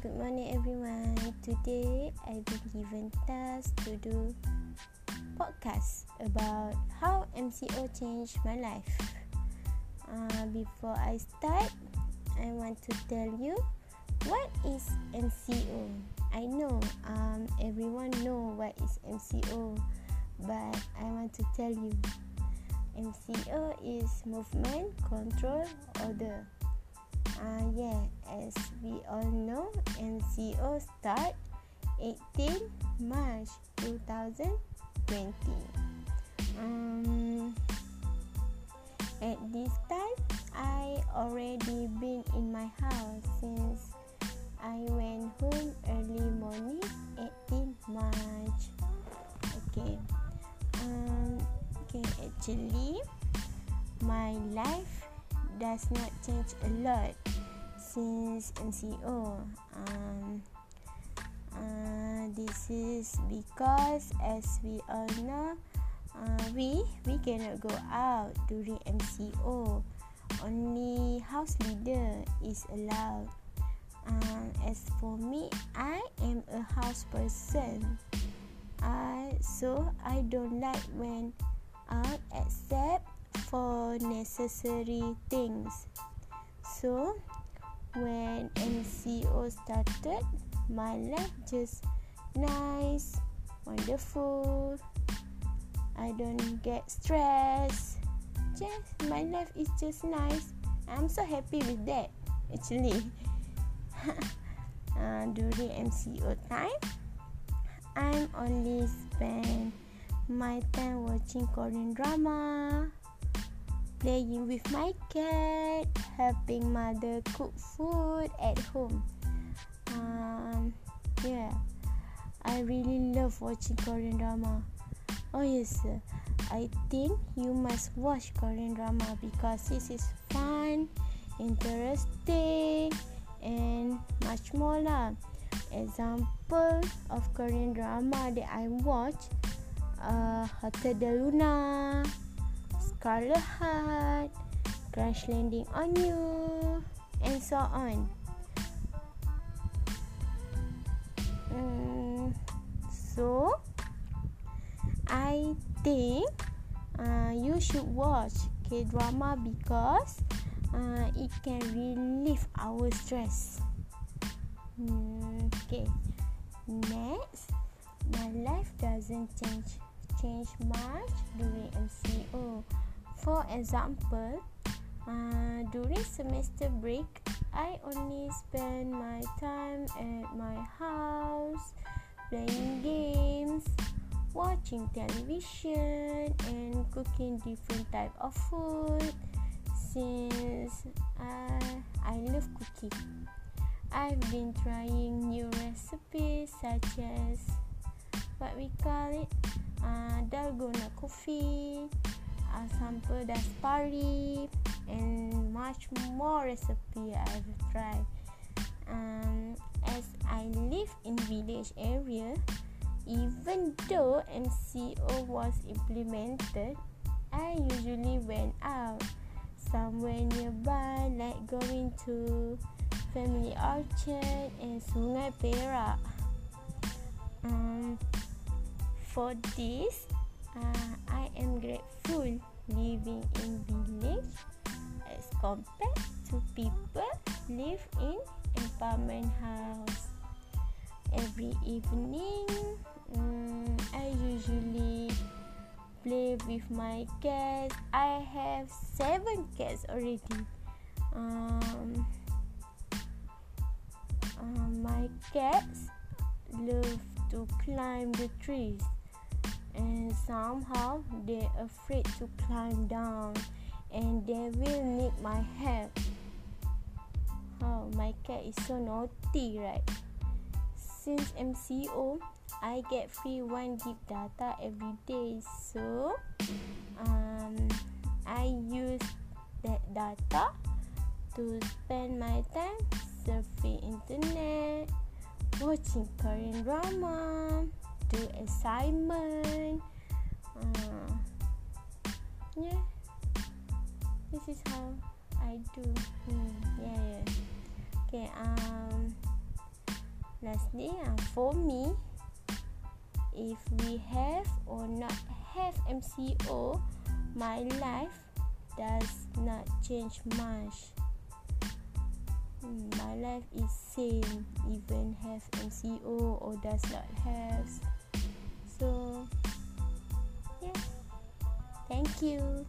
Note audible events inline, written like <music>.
good morning everyone. Today I've been given task to do podcast about how MCO changed my life. Uh, before I start, I want to tell you what is MCO. I know um, everyone know what is MCO, but I want to tell you MCO is movement, control, order. Uh, yeah, as we all know, MCO start 18 March 2020. Um, at this time, I already been in my house since I went home early morning 18 March. Okay. Um, okay, actually, my life does not change a lot since MCO. Um, uh, this is because, as we all know, uh, we we cannot go out during MCO. Only house leader is allowed. Uh, as for me, I am a house person. I so I don't like when out except for necessary things. So when MCO started, my life just nice, wonderful. I don't get stressed. Just my life is just nice. I'm so happy with that. Actually, <laughs> uh, during MCO time, I'm only spend my time watching Korean drama playing with my cat, helping mother cook food at home. Um, yeah, I really love watching Korean drama. Oh yes. I think you must watch Korean drama because this is fun, interesting, and much more lah. Example of Korean drama that I watch, uh, Hotel de Luna. Scarlet Heart, Crash Landing on You, and so on. Mm, so, I think uh, you should watch K drama because uh, it can relieve our stress. Mm, okay, next, my life doesn't change change much during MCO. For example, uh, during semester break, I only spend my time at my house playing games, watching television, and cooking different type of food. Since uh, I love cooking, I've been trying new recipes such as what we call it, uh, dalgona coffee asam pedas pari and much more recipe I've tried. Um, as I live in village area, even though MCO was implemented, I usually went out somewhere nearby, like going to Family Orchard and Sungai Perak. Um, for this, uh, I am grateful living in village as compared to people live in apartment house. Every evening, um, I usually play with my cats. I have seven cats already. Um, uh, my cats love to climb the trees and somehow they're afraid to climb down and they will need my help. Oh, my cat is so naughty, right? Since MCO, I get free 1 gig data every day. So, um, I use that data to spend my time surfing internet, watching Korean drama, do assignment. Uh, yeah, this is how I do. Hmm, yeah, yeah. Okay. Um, lastly uh, for me if we have or not have MCO my life does not change much my life is same. Even have MCO or does not have. So yeah. Thank you